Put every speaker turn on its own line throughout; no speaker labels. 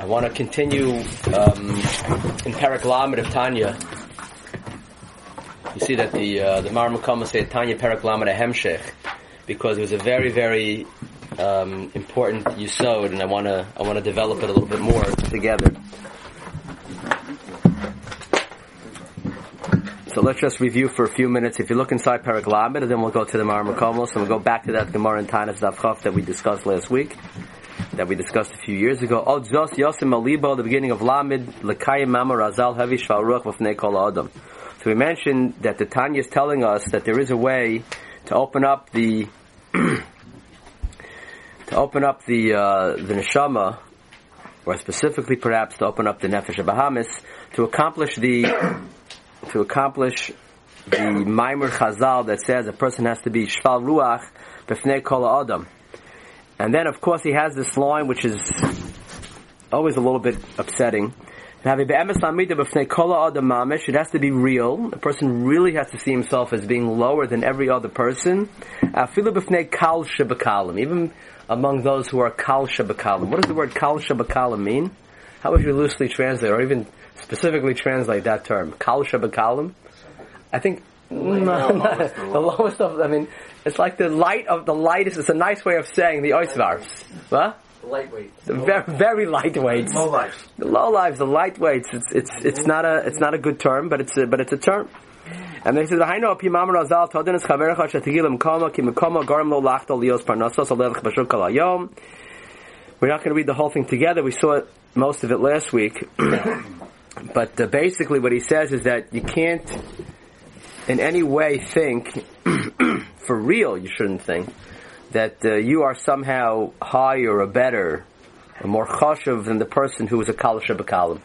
I want to continue um, in Parak Lamed of Tanya. You see that the uh, the Maramukama said Tanya Parak Lamed Hemshech because it was a very very um, important yisod, and I want to I want to develop it a little bit more together. So let's just review for a few minutes. If you look inside paraklamet and then we'll go to the Maramukamos, and we'll go back to that Gemara in Tanis Davchav that we discussed last week that we discussed a few years ago. Oh, just Yosim Alibo, the beginning of Lamed, Lekayim Mama Razal Hevi Shvaruch V'fnei Kol Adam. So we mentioned that the Tanya is telling us that there is a way to open up the to open up the uh, the neshama, or specifically perhaps to open up the nefesh HaBahamis, to accomplish the to accomplish the Maimer Chazal that says a person has to be shval ruach b'fnei kol adam. And then, of course, he has this line which is always a little bit upsetting. It has to be real. A person really has to see himself as being lower than every other person. Even among those who are kal shabakalim. What does the word kal shabakalim mean? How would you loosely translate, or even specifically translate that term? Kal shabakalim? I think the lowest of, I mean, it's like the light of the lightest. It's a nice way of saying the oisvars. What?
Lightweight.
Very, very lightweight.
Low lives.
The low lives, the lightweights. It's it's it's not a it's not a good term, but it's a, but it's a term. And they the Haino Pimam Razal Todinis Chaverecha Shatigilim Kama Ki Mekoma Garim Lo Lachta Lios Parnasos Alevch Bashuk Kalayom. We're not going to read the whole thing together. We saw most of it last week. but uh, basically, what he says is that you can't in any way think, for real, you shouldn't think, that uh, you are somehow higher or better or more chashuv than the person who is a kal b'kalim.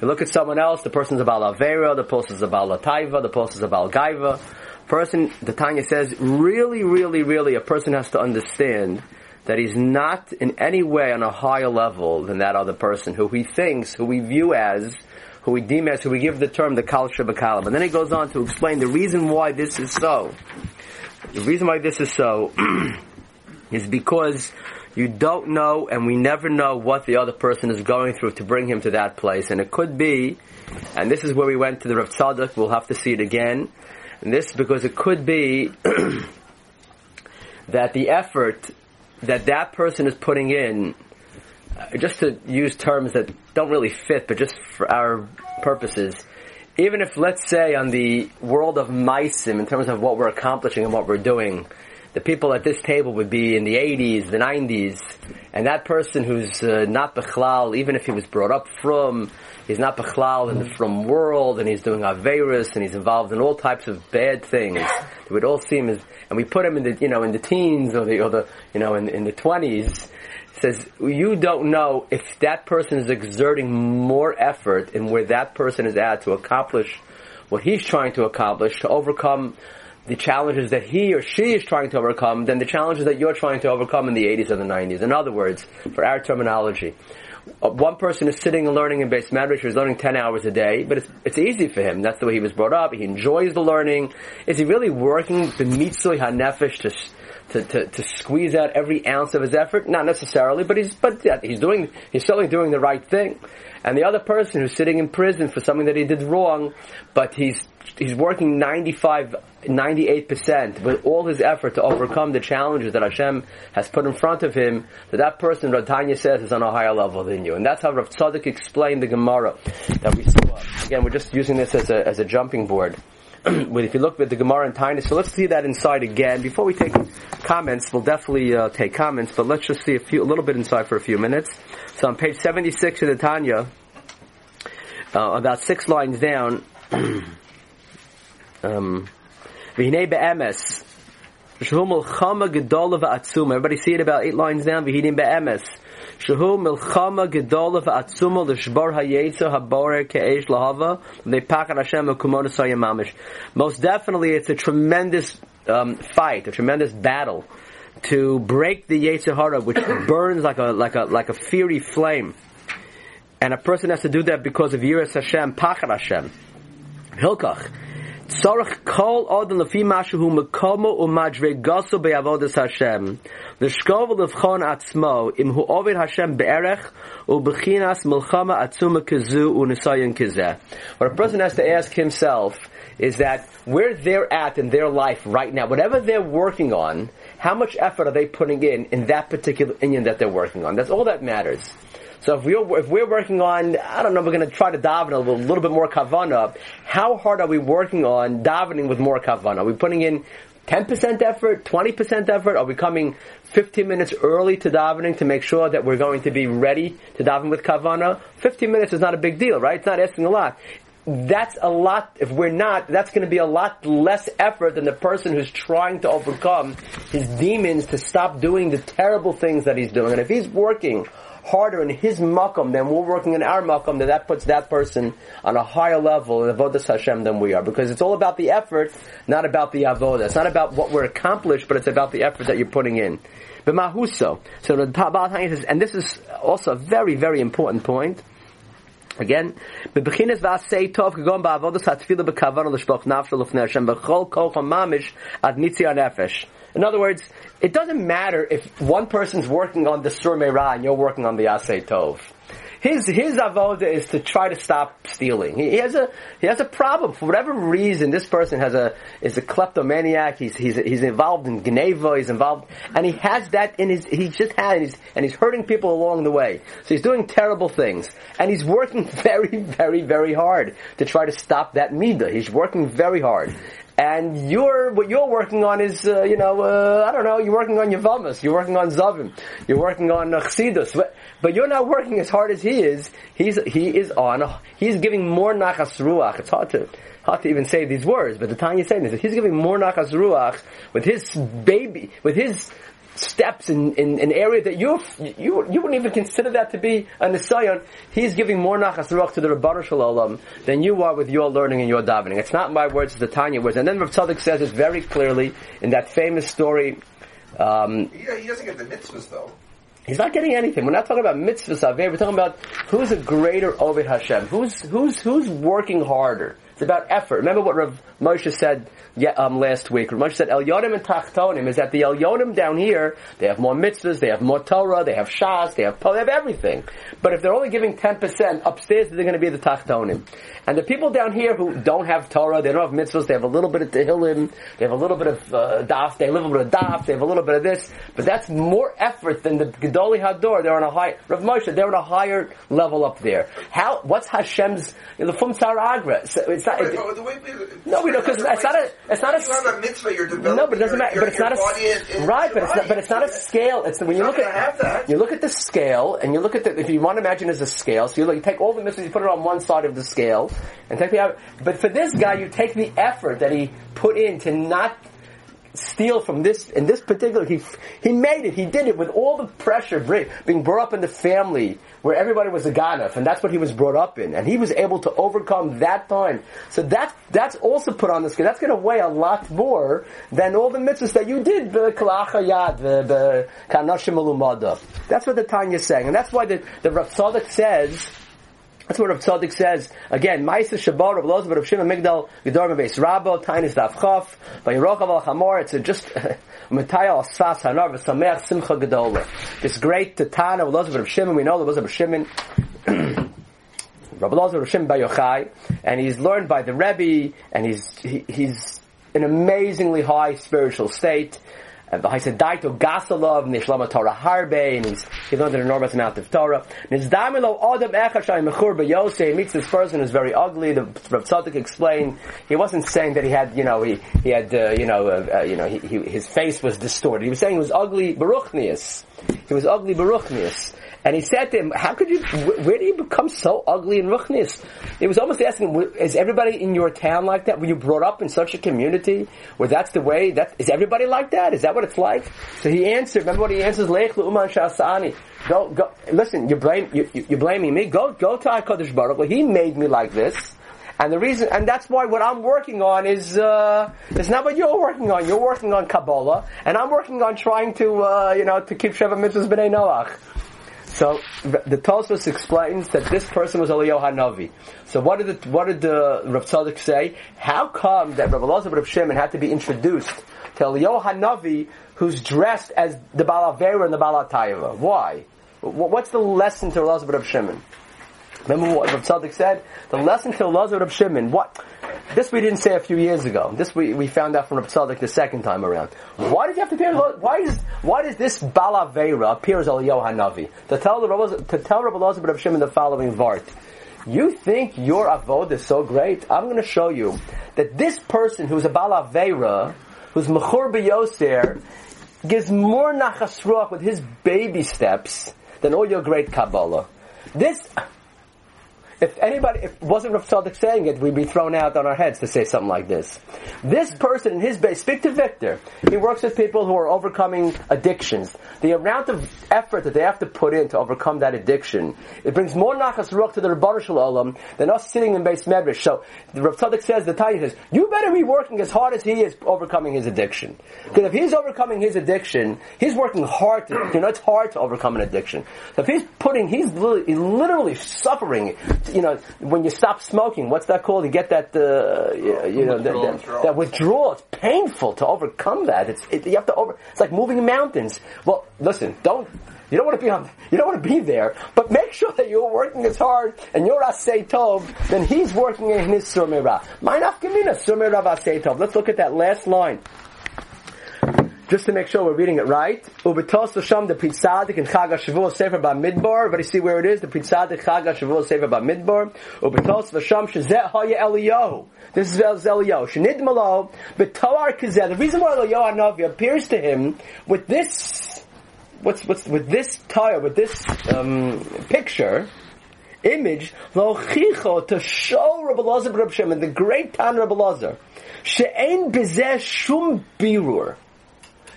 You look at someone else, the person's a bal avera, the person's a bal taiva, the person's a bal gaiva. Person, the Tanya says, really, really, really, a person has to understand that he's not in any way on a higher level than that other person who he thinks, who we view as who we deem as, who we give the term the Kal Shabakalim. And then he goes on to explain the reason why this is so. The reason why this is so is because you don't know and we never know what the other person is going through to bring him to that place. And it could be, and this is where we went to the Rav Tzadok, we'll have to see it again. And this because it could be that the effort that that person is putting in just to use terms that don't really fit, but just for our purposes, even if, let's say, on the world of Meisim, in terms of what we're accomplishing and what we're doing, the people at this table would be in the 80s, the 90s, and that person who's uh, not Bechlal, even if he was brought up from, he's not Bechlal in the from world, and he's doing Averis, and he's involved in all types of bad things, it would all seem as, and we put him in the, you know, in the teens, or the, or the, you know, in, in the 20s, says you don't know if that person is exerting more effort in where that person is at to accomplish what he's trying to accomplish to overcome the challenges that he or she is trying to overcome than the challenges that you're trying to overcome in the 80s or the 90s. In other words, for our terminology, uh, one person is sitting and learning in beis medrash, he's learning 10 hours a day, but it's, it's easy for him. That's the way he was brought up. He enjoys the learning. Is he really working the mitzvah hanefesh to to, to, to squeeze out every ounce of his effort? Not necessarily, but he's but he's doing he's certainly doing the right thing. And the other person who's sitting in prison for something that he did wrong, but he's he's working 95 98% with all his effort to overcome the challenges that Hashem has put in front of him, that that person, Radhanya says, is on a higher level than you. And that's how Rav Tzadok explained the Gemara that we saw. Again, we're just using this as a, as a jumping board. if you look at the Gemara and Tiny, so let's see that inside again. Before we take comments, we'll definitely uh, take comments, but let's just see a few, a little bit inside for a few minutes. So on page 76 of the Tanya, uh, about six lines down, um, Everybody see it about eight lines down. V'hinim be'emes. Shehu milchama gedola v'atzuma l'shbar hayetza haborer ke'esh lahava le'pachar Hashem v'kumoda sayamamish. Most definitely it's a tremendous um, fight, a tremendous battle to break the Yetzer Hara which burns like a, like a, like a fiery flame. And a person has to do that because of Yiras Hashem, Pachar Hashem. Hilkach. Tzorach kol odin lefi mashu hu mekomo umadregaso be'avodas Hashem. L'shkov levchon atzmo im hu ovid Hashem be'erech u'bechinas milchama atzuma kazu u'nisayon kazeh. What a person has to ask himself is that where they're at in their life right now, whatever they're working on, how much effort are they putting in in that particular inyan that they're working on? That's all that matters. So if we're, if we're working on, I don't know, we're going to try to daven a little, little bit more kavana, how hard are we working on davening with more kavana? Are we putting in 10% effort, 20% effort? Are we coming 15 minutes early to davening to make sure that we're going to be ready to daven with kavana? 15 minutes is not a big deal, right? It's not asking a lot. That's a lot, if we're not, that's to be a lot less effort than the person who's trying to overcome his demons to stop doing the terrible things that he's doing. And if he's working harder in his makom than we're working in our makom, then that puts that person on a higher level in Avodah Hashem than we are. Because it's all about the effort, not about the Avodah. It's not about what we're accomplished, but it's about the effort that you're putting in. But Mahuso. So the Baal says, and this is also a very, very important point. Again, v'asei tov kagom ba'avodas hatfila b'kavan l'shloch nafshel l'fnei Hashem b'chol kol mamish ad nitzia nefesh. In other words, it doesn't matter if one person's working on the Sur Meirah and you're working on the Asay Tov. His his avoda is to try to stop stealing. He, he, has a he has a problem for whatever reason. This person has a is a kleptomaniac. He's he's he's involved in gneva. He's involved, and he has that in his. He just had and he's, and he's hurting people along the way. So he's doing terrible things, and he's working very very very hard to try to stop that midah. He's working very hard, and you're what you're working on is uh, you know uh, I don't know you're working on Yavamas, you're working on Zavim, you're working on uh, but, you're not working as hard as he is. He's he is on he's giving more nachas ruach. It's hard to hard to even say these words, but the Tanya is saying is that he's giving more nachas ruach with his baby with his steps in, in an area that you you you wouldn't even consider that to be a nisayon. He's giving more nachas ruach to the Rabbanu Shalom than you are with your learning and your davening. It's not my words; it's the Tanya words. And then Rav Tzadok says it very clearly in that famous story.
Um, he, he doesn't get the mitzvahs though.
He's not getting anything. We're not talking about mitzvahs. We're talking about who's a greater Ovid Hashem. Who's who's who's working harder. It's about effort. Remember what Rav Moshe said um, last week. Rav Moshe said Elyonim and Tachtonim is that the Elyonim down here, they have more mitzvahs, they have more Torah, they have Shas, they have, they have everything. But if they're only giving 10%, upstairs they're going to be the Tachtonim. And the people down here who don't have Torah, they don't have mitzvahs, they have a little bit of Tehillim, they have a little bit of uh, Daf, they have a little bit of Daf, they have a little bit of this, but that's more effort than the Gedoli Hador. They're on a high, Rav Moshe, they're on a higher level up there. How, what's Hashem's, you know, the Fum Saragra? It's not, it, no, we know, because it's not a, it's not a,
you have a mitzvah, you're developing.
No, but it doesn't matter.
Your,
but it's not a right. But it's not. But it's not a scale. It's when you look at you look at the scale and you look at the. If you want to imagine as a scale, so you, look, you take all the mitzvahs, you put it on one side of the scale, and take the. But for this guy, you take the effort that he put in to not steal from this in this particular he he made it he did it with all the pressure being brought up in the family where everybody was a ganef and that's what he was brought up in and he was able to overcome that time. So that that's also put on the scale that's going to weigh a lot more than all the mitzvahs that you did that's what the Tanya is saying and that's why the the Rav says that's what Rav Tzadok says. Again, Maisa Shabbat, Rav Lozav, Rav Shimon Migdal, Gedor Meves Rabo, Tainis Daf Chof, Vayirochav Al Chamor, it's just, Mataya Al Sfas Hanar, V'Sameach Simcha Gedola. This great Tatana, Rav Lozav, Rav Shimon, we know was a Rav Shimon, Rav Lozav, Rav Shimon Yochai, and he's learned by the Rebbe, and he's, he, he's an amazingly high spiritual state, and the said Daito Gasalov Nishlama Torah Harbe and he's he learned an enormous amount of Torah. Nizdamilo Adam Echashai Mechur B'Yosei meets this person who's very ugly. The Rav Tzadok explained he wasn't saying that he had you know he he had uh, you know uh, uh, you know he, he, his face was distorted. He was saying he was ugly Baruchnius. He was ugly Baruchnius. And he said to him, how could you, where do you become so ugly and ruchnis? He was almost asking, is everybody in your town like that? Were you brought up in such a community where that's the way, that, is everybody like that? Is that what it's like? So he answered, remember what he answers, Lech uman shasani. Go, go, listen, you blame, you, you're blaming me. Go, go to HaKadosh Baruch Hu. He made me like this. And the reason, and that's why what I'm working on is, uh, it's not what you're working on. You're working on Kabbalah, and I'm working on trying to, uh, you know, to keep Sheva Mitzvahs B'nai Noach. So the Tosfos explains that this person was Eliyahu Hanavi. So what did the, what did the Rav Tzadok say? How come that Rav Elazar Rav Shimon had to be introduced to Eliyahu Hanavi, who's dressed as the Balavera and the Balatayva? Why? What's the lesson to Elazar Rav Shimon? Remember what Rav Tzadok said? The lesson to Elazar of Shimon. What? This we didn't say a few years ago. This we, we found out from Rav Tzadok the second time around. Why did you have to appear? Why does why does this Balavera appear as Eliyahu Hanavi to tell the to tell Rav Elazar Rav Shimon the following vart? You think your avod is so great? I'm going to show you that this person who's a Balavera, who's Mechur B'Yoser, gives more nachas with his baby steps than all your great Kabbalah. This if anybody, if it wasn't Rav Tzadok saying it, we'd be thrown out on our heads to say something like this. This person in his base, speak to Victor. He works with people who are overcoming addictions. The amount of effort that they have to put in to overcome that addiction, it brings more nachas ruach to the Rebbe Shalom than us sitting in beis medrash. So, Rav Tzadok says, the Tanya says, you better be working as hard as he is overcoming his addiction. Because if he's overcoming his addiction, he's working hard to, you know, it's hard to overcome an addiction. So if he's putting, he's literally, literally suffering you know, when you stop smoking, what's that called? You get that, uh, you, know, withdrawal, that, that, that, withdrawal. It's painful to overcome that. It's, it, you have to over, it's like moving mountains. Well, listen, don't, you don't want to be on, you don't want to be there, but make sure that you're working as hard and you're asay tov, then he's working in his surmira. Ma'inaf gemina, surmira asay tov. Let's look at that last line just to make sure we're reading it right. Ubetos Vasham the Pritzadik and Chag HaShavua Sefer Midbar. Everybody see where it is? The Pritzadik Chag HaShavua Sefer Midbar. Ubetos Vasham Shazet Haya Eliyahu. This is Eliyahu. Shenid Malo Betoar Kazeh. The reason why Eliyahu Hanavi appears to him with this, what's, what's, with this tire, with this, um, picture, image, Lochicho, to show Rabbi Lazar Rabbi and the great Tan Rabbi Lazar, She'en Bezeh Shum Birur.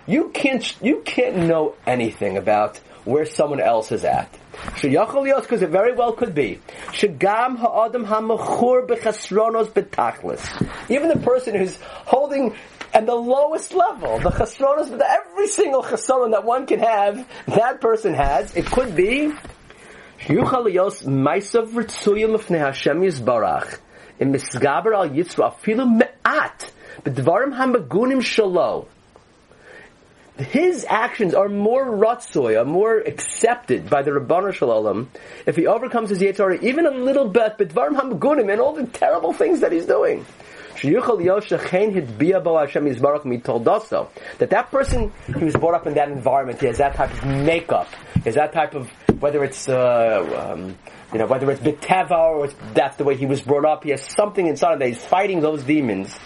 You can't, you can't know anything about where someone else is at. because it very well could be. Even the person who's holding at the lowest level, the chasronos, but every single chasron that one can have, that person has. It could be in ha'magunim his actions are more ratzoy, are more accepted by the Rabbanu Shalom if he overcomes his Yetzer Hara even a little bit, but Dvarim Hamagunim and all the terrible things that he's doing. That that person, he was brought up in that environment, he has that type of makeup, he has that type of, whether it's, uh, um, you know, whether it's Biteva or that's the way he was brought up, he has something inside of that, he's fighting those demons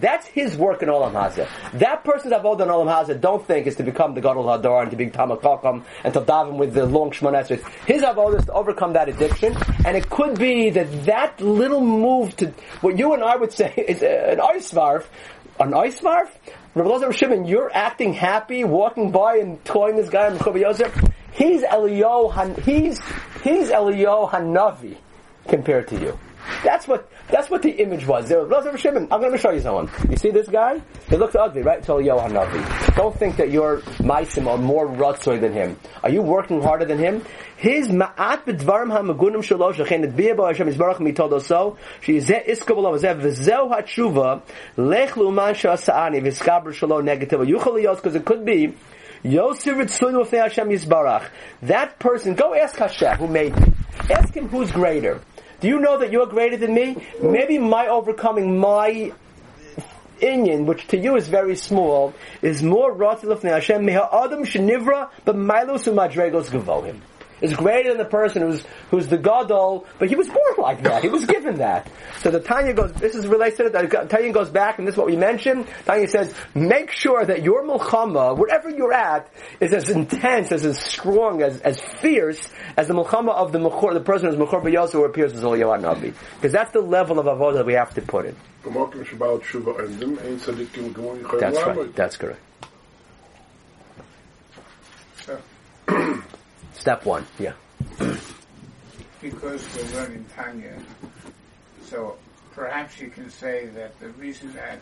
that's his work in Olam Hazeh. That person's avodah in Olam Hazeh don't think is to become the Gadol Hadar and to be Tamakakam and to daven with the long Shmonesres. His avodah is to overcome that addiction, and it could be that that little move to what you and I would say is uh, an varf, an varf. Rabbi Shimon, you're acting happy, walking by and toying this guy in Yosef. He's Elio, he's he's Elio Hanavi compared to you. That's what that's what the image was. Was Shimon. I'm going to show you someone. You see this guy? He looks ugly, right? Tell Yohan Navi. Don't think that your Maisim are more rutzoy than him. Are you working harder than him? His ma'at b'dvarim ha'magunim shalosh achen et Hashem yisbarach mitodo so she zeh iskabel of zev v'zeu ha'tshuva lech lu'man sha'asa'ani v'skaber shalo negative. Yuchal liyos because it could be Yosef Hashem Yisbarach. That person, go ask Hashem who made me. Ask him who's greater. Do you know that you're greater than me? Maybe my overcoming my Inyan, which to you is very small, is more Ratzilaf Hashem Adam Shenivra, but Milos Madregos Gavohim is greater than the person who's who's the gadol, but he was born like that. He was given that. So the Tanya goes. This is related to that. Tanya goes back, and this is what we mentioned. Tanya says, make sure that your milchama, wherever you're at, is as intense, as as strong, as as fierce as the milchama of the mechor, the person who's mechor b'yosu who appears as Eliyahu Navi, because that's the level of avodah that we have to put in. That's right. That's correct. Step one, yeah.
because we're learning Tanya, so perhaps you can say that the reason that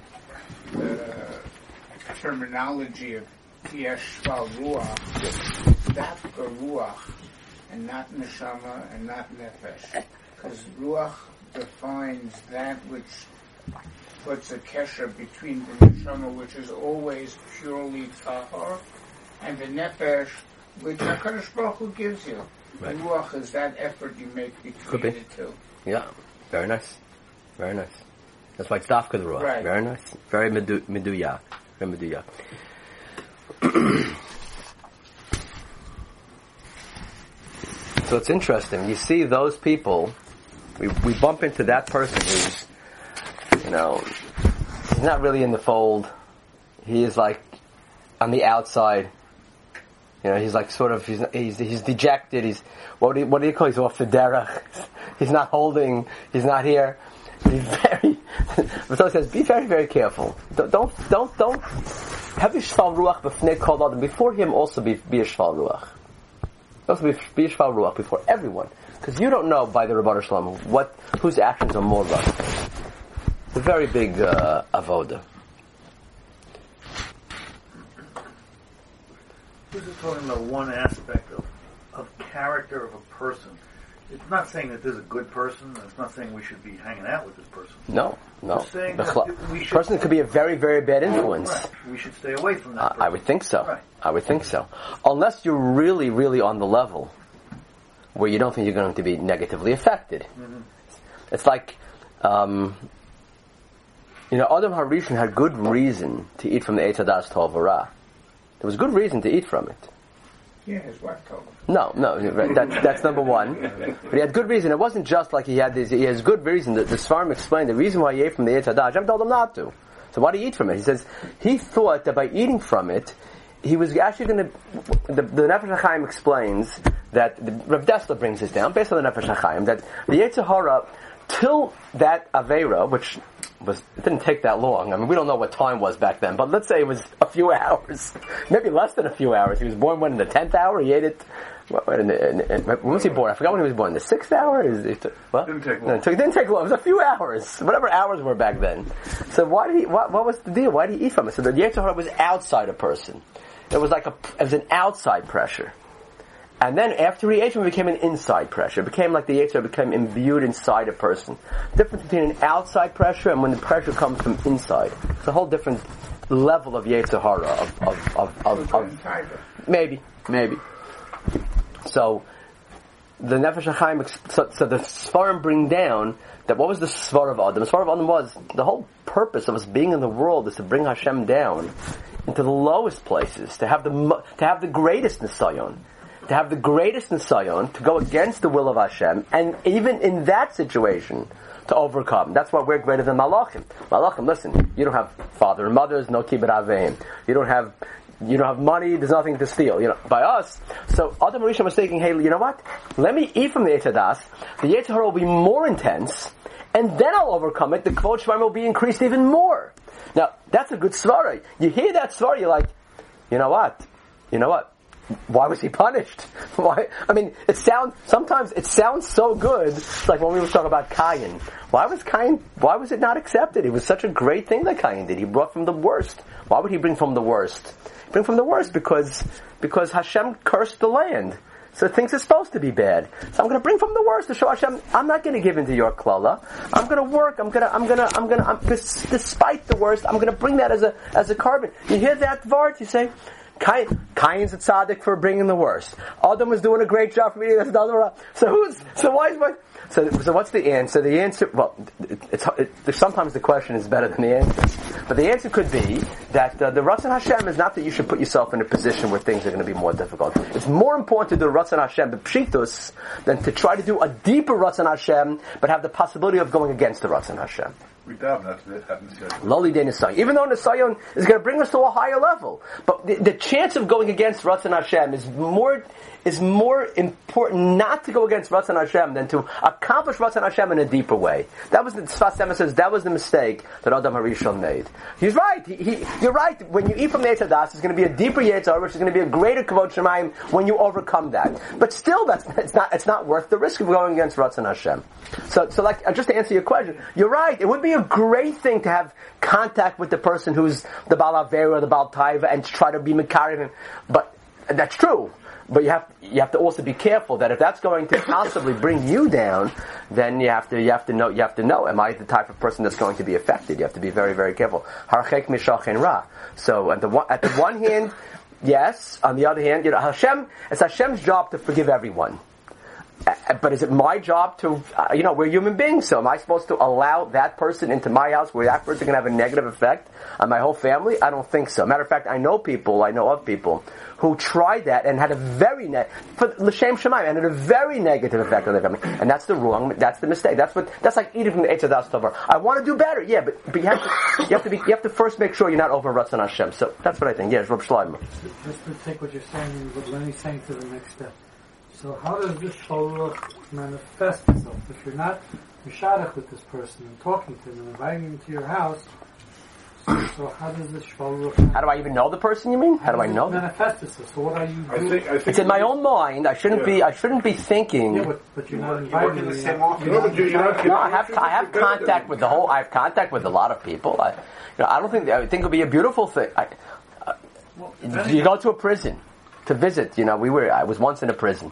the terminology of Yesh Ruach dafka ruach and not neshama and not nefesh. Because ruach defines that which puts a kesher between the neshama, which is always purely tahor, and the nefesh, which HaKadosh Baruch Hu gives you.
Right.
Ruach is that effort you make between the two.
Yeah, very nice, very nice. That's why it's dafka the ruach.
Right.
Very nice, very medu- meduya, very meduya. so it's interesting. You see those people. We we bump into that person who's, you know, he's not really in the fold. He is like on the outside. You know, he's like sort of he's he's, he's dejected. He's what do you, what do you call? He's off the derech. He's not holding. He's not here. Be very. Rasul says, be very very careful. Don't don't don't, don't have a shval ruach adam. Before him, also be be a shval ruach. Also be, be a shval ruach before everyone, because you don't know by the Rabbanu Shalom what whose actions are more right. It's a very big uh, avoda.
This is talking about one aspect of, of character of a person. It's not saying that this is a good person. It's not saying we should be hanging out with this person.
No, no.
Just saying that
Bechla-
we should-
person could be a very very bad influence.
Right. We should stay away from that.
Uh,
person.
I would think so.
Right.
I would think so. Unless you're really, really on the level where you don't think you're going to be negatively affected.
Mm-hmm.
It's like, um, you know, Adam Harishon had good reason to eat from the Eitz Hadas Tovara. There was good reason to eat from it.
Yeah, his wife told him.
No, no, that, that's number one. But he had good reason. It wasn't just like he had this, he has good reason. The, the Svarim explained the reason why he ate from the Eitz. Hashem told him not to. So why did he eat from it? He says, he thought that by eating from it, he was actually going to, the, the Nefesh HaChaim explains that, the, Rav Dessler brings this down, based on the Nefesh HaChaim, that the Yetzer Hara, till that Avera, which was, it didn't take that long. I mean, we don't know what time was back then, but let's say it was a few hours. Maybe less than a few hours. He was born when in the 10th hour? He ate it, what, in the, in, in, when was he born? I forgot when he was born. The 6th hour? Is it, what?
Didn't take long.
No, it took- it didn't take long. It was a few hours. Whatever hours were back then. So why did he, what, what was the deal? Why did he eat from it? So the Yetzer Hara was outside a person. It was like a, it was an outside pressure. And then after he ate became an inside pressure. It became like the Yetzer became imbued inside a person. The Difference between an outside pressure and when the pressure comes from inside. It's a whole different level of Yetzer Hara, of, of, of, of, of, maybe, maybe. So, the Nefesh HaChaim, so, so the Svarim bring down that what was the Svar of Adam? The Svar of Adam was, the whole purpose of us being in the world is to bring Hashem down into the lowest places, to have the, to have the greatest Nisayon. To have the greatest Nisayon, to go against the will of Hashem, and even in that situation, to overcome. That's why we're greater than Malachim. Malachim, listen, you don't have father and mothers, no kibbut aveim. You don't have you don't have money, there's nothing to steal. You know, by us. So Adam Rishon was thinking, hey, you know what? Let me eat from the Yetzadas. The Yetzer Hara will be more intense, and then I'll overcome it. The Kvod Shemaim will be increased even more. Now, that's a good svara. You hear that svara, you're like, you know what? You know what? Why was he punished? Why? I mean, it sounds, sometimes it sounds so good, like when we were talking about Cain. Why was Cain, why was it not accepted? It was such a great thing that Cain did. He brought from the worst. Why would he bring from the worst? Bring from the worst because, because Hashem cursed the land. So things are supposed to be bad. So I'm going to bring from the worst to show Hashem, I'm not going to give into your klala. I'm going to work. I'm going to, I'm going to, I'm going to, despite the worst, I'm going to bring that as a, as a korban. You hear that Vart? You say, Cain, Cain's a tzaddik for bringing the worst. Adam was doing a great job for eating this. So who's, so why is my, so, so what's the answer? The answer, well, it, it's, it, sometimes the question is better than the answer. But the answer could be that uh, the Ratzon Hashem is not that you should put yourself in a position where things are going to be more difficult. It's more important to do Ratzon Hashem, the Pshitus, than to try to do a deeper Ratzon Hashem, but have the possibility of going against the Ratzon Hashem.
We daven
Nisayon. Even though Nisayon is going to bring us to a higher level. But the, the chance of going against Ratzon Hashem is more, is more important not to go against Ratzon Hashem than to accomplish Ratzon Hashem in a deeper way. That was the Tzfas says that was the mistake that Adam Harishon made. He's right. He, he, you're right. When you eat from the Eitzadas, it's going to be a deeper Yetzar, which is going to be a greater Kavod Shemaim when you overcome that. But still, that's it's not it's not worth the risk of going against Ratzon Hashem. So, so like uh, just to answer your question, you're right. It would be a great thing to have contact with the person who's the Baal Avera or the Baal Taiva and try to be Makarim. But uh, that's true. But you have you have to also be careful that if that's going to possibly bring you down, then you have to you have to know you have to know. Am I the type of person that's going to be affected? You have to be very very careful. So at the one, at the one hand, yes. On the other hand, you know Hashem. It's Hashem's job to forgive everyone. But is it my job to, uh, you know, we're human beings, so am I supposed to allow that person into my house where that person can have a negative effect on my whole family? I don't think so. Matter of fact, I know people, I know of people who tried that and had a very, ne- for L'Shem Shemaim, and had a very negative effect on their family. And that's the wrong, that's the mistake. That's what, that's like eating from the Eitz Hadas Tovar. I want to do better, yeah, but, but you have to, you have to be, you have to first make sure you're not over Ratzon Hashem. So that's what I think. Yes, Rob.
Just to take what you're saying and what Lenny's saying to the next step. So how does this sholuch manifest itself? If you're not mishadach with this person and talking to him and inviting him to your house, so, so how does this sholuch
How do I even know the person you mean? How do I know them?
manifest itself? So what are you
I think, I think
It's in my own mind. I shouldn't be, I shouldn't be thinking.
yeah, but, but you're not
You work
inviting
in the
him.
same
You're not-
office.
you're
No, but you- you're not-
No, I have I have contact with the whole. I have contact with a lot of people. I, you know, I don't think I think it would be a beautiful thing. I, uh,
Well,
you go to a prison to visit. You know, we were. I was once in a prison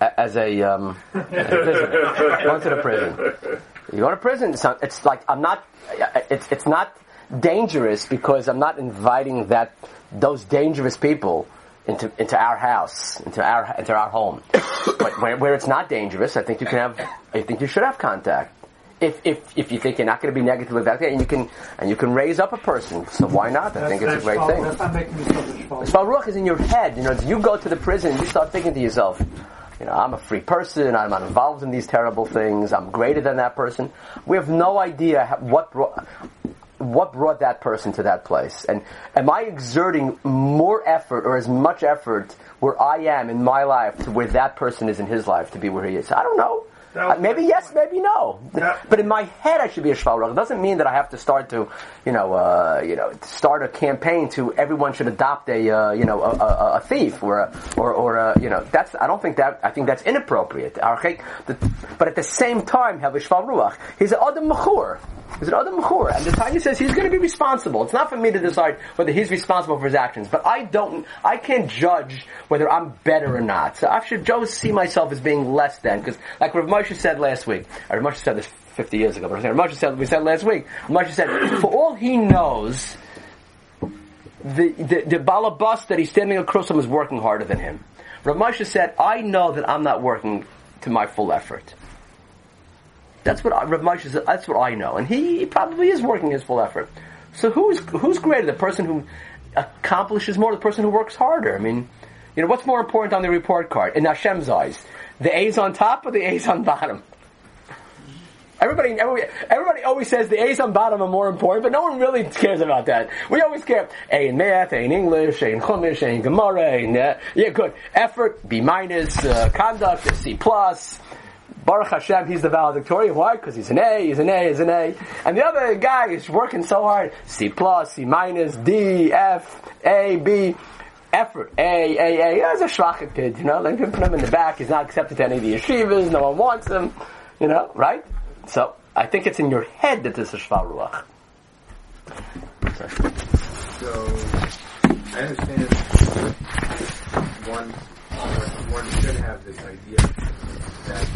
a- as a, um, as a visitor. once in a prison. You go to prison. It's, not, it's like I'm not. It's it's not dangerous because I'm not inviting that those dangerous people into into our house, into our into our home. but where, where it's not dangerous, I think you can have. I think you should have contact. If, if, if you think you're not going to be negatively affected, and you can and you can raise up a person, so why not? I think it's a great
shval-
thing.
That's not making yourself a shval.
Shval Ruach is in your head. You know, you go to the prison and you start thinking to yourself, you know, I'm a free person. I'm not involved in these terrible things. I'm greater than that person. We have no idea what brought, what brought that person to that place. And am I exerting more effort or as much effort where I am in my life to where that person is in his life to be where he is? I don't know. Uh, maybe yes, maybe no.
Yeah.
But in my head, I should be a shvalrach. It doesn't mean that I have to start to, you know, uh, you know, start a campaign to everyone should adopt a, uh, you know, a, a, a thief or a, or, or a, you know, that's. I don't think that. I think that's inappropriate. Okay? But at the same time, have a shval ruach. He's an adam mechur. He's an adam mechur, and the Tanya says he's going to be responsible. It's not for me to decide whether he's responsible for his actions, but I don't. I can't judge whether I'm better or not. So I should just see myself as being less than, because like Rav Moshe said last week, or Moshe said this 50 years ago, but Moshe said we said last week. Moshe said, for all he knows, the the, the balabas that he's standing across from is working harder than him. Rav Moshe said, I know that I'm not working to my full effort. That's what I, Moshe said. That's what I know, and he, he probably is working his full effort. So who's who's greater, the person who accomplishes more, or the person who works harder? I mean, you know, what's more important on the report card in Hashem's eyes, the A's on top or the A's on bottom? Everybody, everybody, everybody always says the A's on bottom are more important, but no one really cares about that. We always care A in math, A in English, A in Chumash, A in Gemara, A in, yeah, good. Effort, B minus, uh, conduct, C plus. Baruch Hashem, he's the valedictorian. Why? Because he's an A, he's an A, he's an A. And the other guy is working so hard. C plus, C minus, D, F, A, B. Effort. A, A, A. Yeah, he's a shrachet kid, you know. Can put him in the back. He's not accepted to any of the yeshivas. No one wants him. You know, right? So, I think it's in your head that this is Shval Ruach.
So I understand one one should have this idea that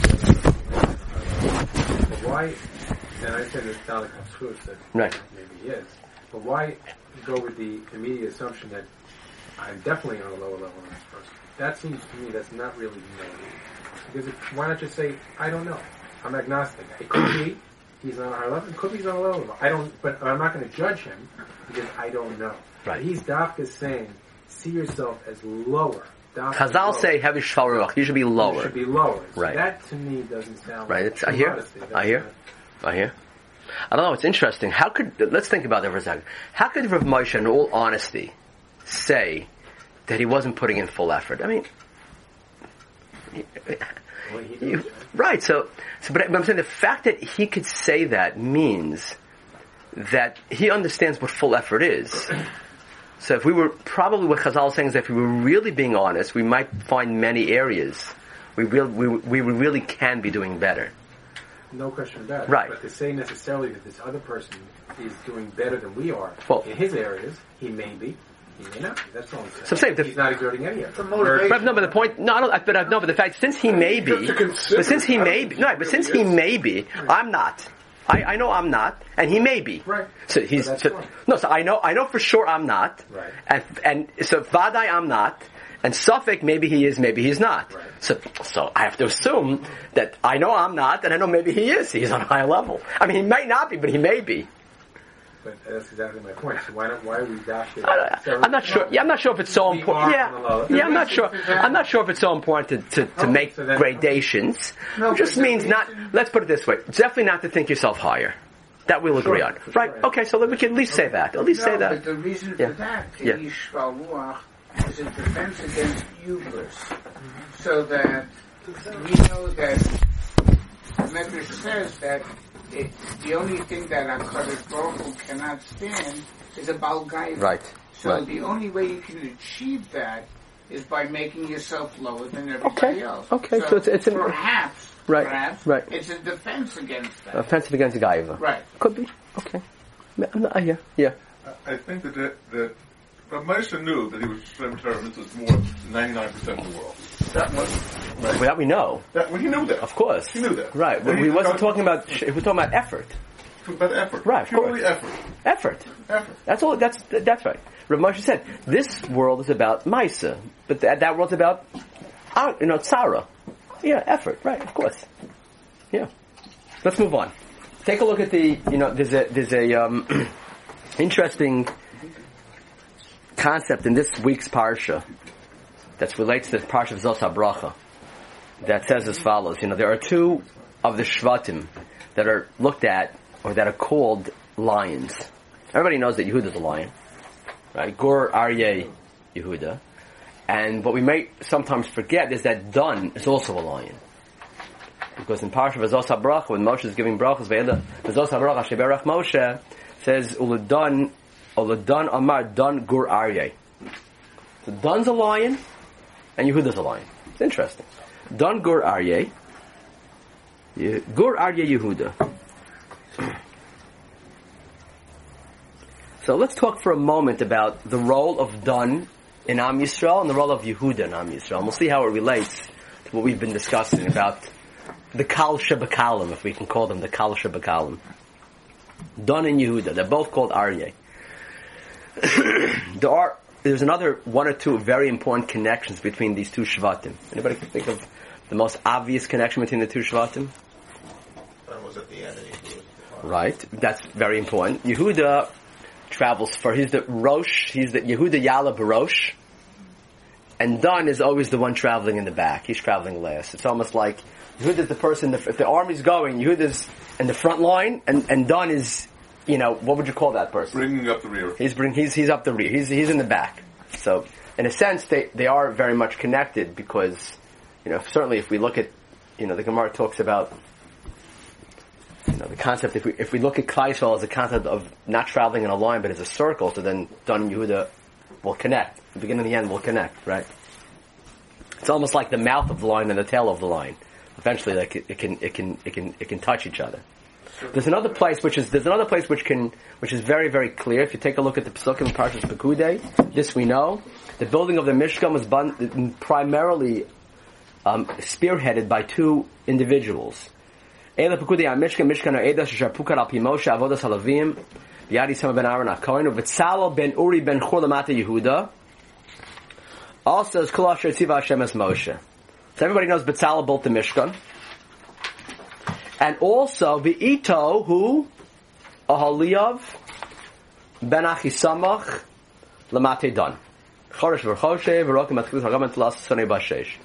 but why and I understand there's Dalek Hafshus that
Right.
maybe he is, but why go with the immediate assumption that I'm definitely on a lower level than this person? That seems to me that's not really humility. Because if, why not just say, I don't know. I'm agnostic. It could be he's on a higher level. It could be he's on a lower level. I don't, but I'm not going to judge him because I don't know.
Right.
He's Dafka saying, see yourself as lower.
Chazal
lower.
say heavy. You should be lower.
You should be lower. So
Right.
That to me doesn't sound
Right, it's- I hear.
modesty.
I hear. I hear. I don't know. It's interesting. How could let's think about that for a second. How could Rav Moshe, in all honesty, say that he wasn't putting in full effort? I mean,
Well,
you, right. So, so, but I'm saying the fact that he could say that means that he understands what full effort is. So, if we were probably what Chazal is saying is that if we were really being honest, we might find many areas we real, we, we really can be doing better.
No question about it.
Right.
But to say necessarily that this other person is doing better than we are
Well-
in his areas, he may be. He may not. That's all
So I'm saying the-
he's not exerting any effort.
But no, but the point, no, I don't, but I, no, but the fact, since he may be, but since he may be, no, but since he may be, I'm not. I, I know I'm not, and he may be.
Right.
So he's
so,
no. So I know I know for sure I'm not.
Right.
And and so Vadai I'm not, and Safek maybe he is, maybe he's not.
Right.
So so I have to assume that I know I'm not, and I know maybe he is. He's on a high level. I mean, he may not be, but he may be.
But that's exactly my point. Why don't why are we dashing?
I'm not sure. Yeah, I'm not sure if it's so important. Yeah,
on the low.
yeah, I'm not sure. I'm not sure if it's so important to, to, to
Oh,
make
so
gradations.
No,
it just means not. Let's put it this way: it's definitely not to think yourself higher. That we'll agree on, right?
sure.
Okay, so then we can at least say that. At least
no,
say that.
the reason
Yeah.
for that,
Yeah.
Is a defense against hubris. So that we know that the Medrash says that it, the only thing that HaKadosh Baruch Hu cannot stand is a Balgai.
Right.
So
right.
the only way you can achieve that is by making yourself lower than everybody
Okay,
else.
okay, so it's- it's an-
perhaps,
Right,
perhaps,
right.
it's a defense against that.
Offensive against Gaiva.
right.
Could be. Okay. I'm not, uh, yeah. Yeah.
I think that that, that but Moshe knew that he was Shem Torah was more than 99% of the world. That much, right?
Well, that we know,
That, well, he knew that.
of course.
He knew that.
Right. But
And
we
he-
wasn't talking about. We're talking about effort.
About effort.
Right,
Purely effort.
Effort.
Effort.
That's all. That's that's right. Rav Moshe said this world is about Maisa, but that that world's about uh, you know Tzara. Yeah, effort. Right. Of course. Yeah. Let's move on. Take a look at the you know there's a there's a um, interesting concept in this week's parsha that relates to the parsha of Zos HaBracha that says as follows. You know there are two of the Shvatim that are looked at or that are called lions. Everybody knows that Yehuda is a lion, right? Gur Aryeh Yehuda. And what we may sometimes forget is that Dun is also a lion. Because in Parsha Vazos HaBracha, when Moshe is giving brachas, Vazos HaBracha Sheberach Moshe, says, Uladun, Uladun Amar Dun Gur Aryeh. So Dun's a lion, and Yehuda's a lion. It's interesting. Dun Gur Aryeh, Gur Aryeh Yehuda. So let's talk for a moment about the role of Dun in Am Yisrael and the role of Yehuda in Am Yisrael. We'll see how it relates to what we've been discussing about the Kal Shebakalim, if we can call them the Kal Shebakalim. Dun and Yehuda, they're both called Aryeh. there are, there's another one or two very important connections between these two Shvatim. Anybody can think of the most obvious connection between the two Shvatim?
That was at the end. And he
Right. That's very important. Yehuda travels for he's the Rosh, he's the Yehuda Yala Barosh. And Dun is always the one traveling in the back. He's traveling last. It's almost like Yehuda's the person, if the army's going, Yehuda's in the front line, and, and Dun is, you know, what would you call that person?
Bringing up the rear.
He's bring, he's, he's up the rear. He's, he's in the back. So, in a sense, they, they are very much connected because, you know, certainly if we look at, you know, the Gemara talks about, you know, the concept, if we, if we look at Klaisel as a concept of not traveling in a line, but as a circle, so then and Yehuda will connect. The beginning and the end will connect, right? It's almost like the mouth of the line and the tail of the line. Eventually, like it, it can, it can, it can, it can touch each other. There's another place which is there's another place which can which is very very clear. If you take a look at the Pesukim in Parshas Pekude, this we know. The building of the Mishkan was bun- primarily um, spearheaded by two individuals. Ela Pekude Mishkan Mishkan Eda Shapukar Al Pimosha Avodas Halavim Yadi Sama Ben Aaron HaKohen Vitzalo Ben Uri Ben Chur Lamata Yehuda. Also, as Kol Asher Tziva Hashem as Moshe. So everybody knows Betzalel built the Mishkan. And also V'ito who Ahaliyav Ben Achisamach Lamate bashesh.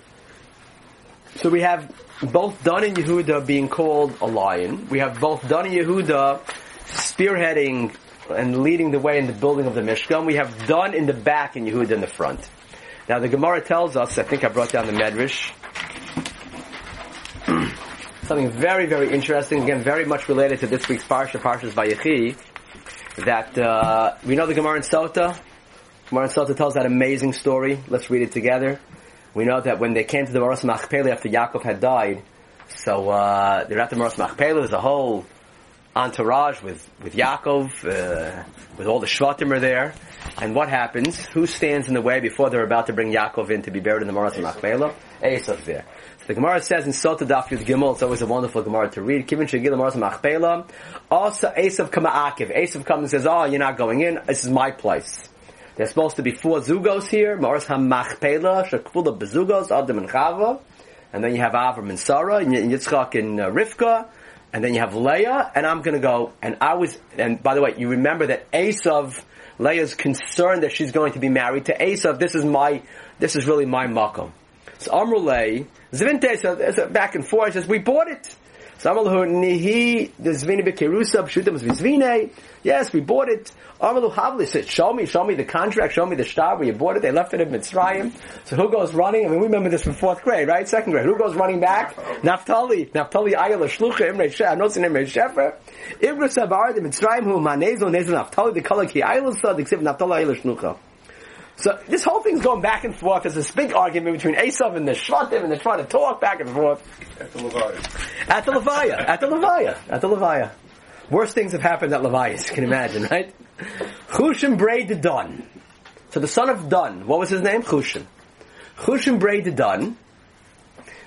So we have both Dan and Yehuda being called a lion. We have both Dan and Yehuda spearheading and leading the way in the building of the Mishkan. We have Dan in the back and Yehuda in the front. Now the Gemara tells us, I think I brought down the Medrash, something very, very interesting, again, very much related to this week's Parsha, Parshas Vayechi, that, uh, we know the Gemara in Sota. Gemara in Sota tells that amazing story. Let's read it together. We know that when they came to the Maros Machpelah after Yaakov had died, so, uh, they're at the Maros Machpelah, there's a whole entourage with, with Yaakov, uh, with all the Shvatim are there. And what happens? Who stands in the way before they're about to bring Yaakov in to be buried in the Maras Machpelah? Esav there. The Gemara says in Sota Daf Yud Gimel, it's always a wonderful Gemara to read. Kivin Shagil Maras Machpelah. Also Esav Kama Akiv. Esav comes and says, oh, you're not going in. This is my place. There's supposed to be four Zugos here. Maras HaMachpelah, Shakfula Bezugos, Adam and Chava. And then you have Avram and Sarah, and Yitzchak and uh, Rivka, and then you have Leah, and I'm gonna go, and I was, and by the way, you remember that Esav, Leah's concerned that she's going to be married to Esav, this is my, this is really my makom. So Amrulay, Zvinte, so back and forth, says, we bought it. So Nihi, the Zvine Bekerusa, Pshutim Zvine, yes, we bought it. Amalu Havli said, show me, show me the contract, show me the star where you bought it. They left it in Mitzrayim. So who goes running? I mean, we remember this from fourth grade, right? Second grade. Who goes running back? Naftali. Naftali Ayala Shlucha Imre Shefer. Notes in Imre Shefer. Ibra Sabar, the Mitzrayim, who Manezo, Nezo Naftali, the color Ki Ayala Sad, except Naftali Ayala Shlucha. So this whole thing's going back and forth. There's this big argument between Esav and the Shvatim, and they're trying to talk back and forth.
At the Leviah.
At the Levaya. At the Levaya. At the Levaya. Worst things have happened at Levias, you can imagine, right? Chushim braid Dun. So the son of Dun, what was his name? Chushim. Chushim braid Dun.